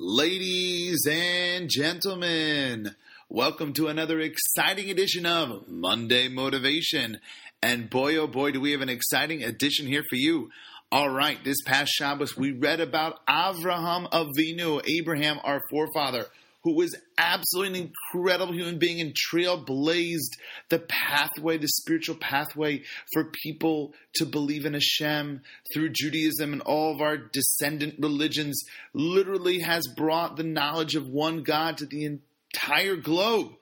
Ladies and gentlemen, welcome to another exciting edition of Monday Motivation. And boy, oh boy, do we have an exciting edition here for you. All right, this past Shabbos, we read about Avraham Avinu, Abraham, our forefather, who was absolutely an incredible human being and trailblazed the pathway, the spiritual pathway for people to believe in Hashem through Judaism and all of our descendant religions, literally has brought the knowledge of one God to the entire globe.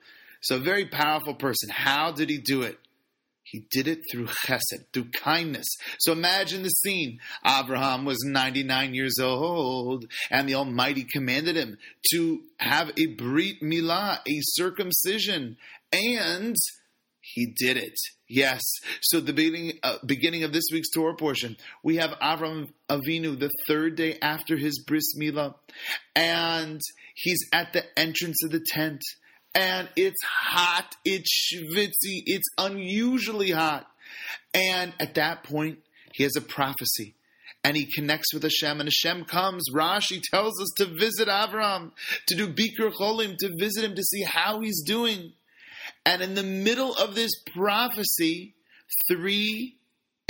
So, a very powerful person. How did he do it? He did it through chesed, through kindness. So imagine the scene. Abraham was 99 years old, and the Almighty commanded him to have a brit milah, a circumcision, and he did it. Yes. So the beginning, uh, beginning of this week's Torah portion, we have Avram Avinu the third day after his bris milah, and he's at the entrance of the tent and it's hot, it's schwitzy, it's unusually hot. And at that point, he has a prophecy and he connects with Hashem, and Hashem comes. Rashi tells us to visit Avram, to do Bikur Cholim, to visit him, to see how he's doing. And in the middle of this prophecy, three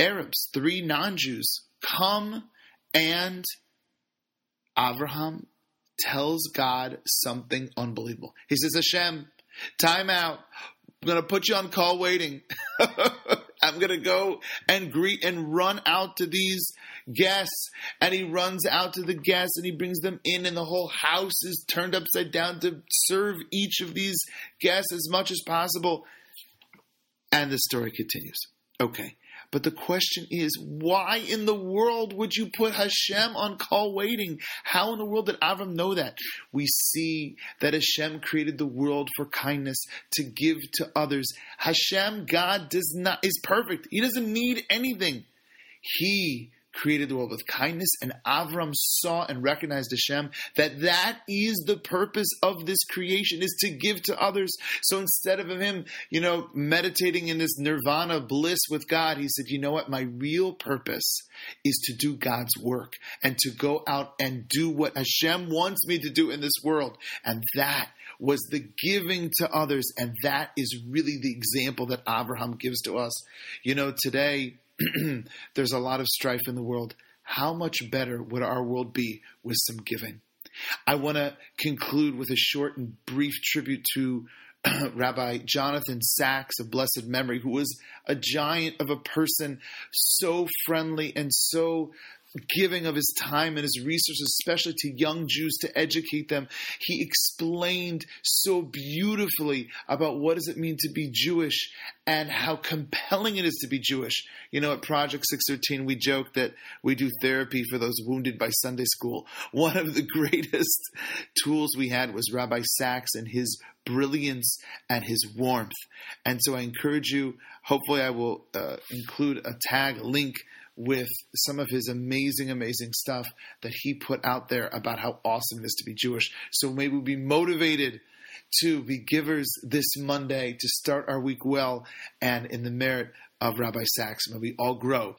Arabs, three non Jews, come and Avraham tells God something unbelievable. He says, Hashem, time out. I'm going to put you on call waiting. I'm going to go and greet and run out to these guests. And he runs out to the guests and he brings them in, and the whole house is turned upside down to serve each of these guests as much as possible. And the story continues. Okay. But the question is, why in the world would you put Hashem on call waiting? How in the world did Avram know that? We see that Hashem created the world for kindness to give to others. Hashem, God, does not is perfect. He doesn't need anything. He created the world with kindness, and Avram saw and recognized Hashem that that is the purpose of this creation is to give to others. So instead of him, you know, meditating in this nirvana bliss with God, he said, "You know what? My real purpose is to do God's work and to go out and do what Hashem wants me to do in this world." And that was the giving to others, and that is really the example that Abraham gives to us. You know, today there's a lot of strife in the world. How much better would our world be with some giving? I want to conclude with a short and brief tribute to Rabbi Jonathan Sacks of blessed memory, who was a giant of a person, so friendly and so giving of his time and his resources, especially to young Jews to educate them. He explained so beautifully about what does it mean to be Jewish and how compelling it is to be Jewish. You know, at Project 613, we joke that we do therapy for those wounded by Sunday school. One of the greatest tools we had was Rabbi Sacks and his brilliance and his warmth. And so I encourage you, hopefully, I will uh, include a tag, a link with some of his amazing, amazing stuff that he put out there about how awesome it is to be Jewish. So may we'll be motivated to be givers this Monday to start our week well and in the merit of Rabbi Sacks. May we all grow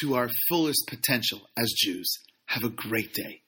to our fullest potential as Jews. Have a great day.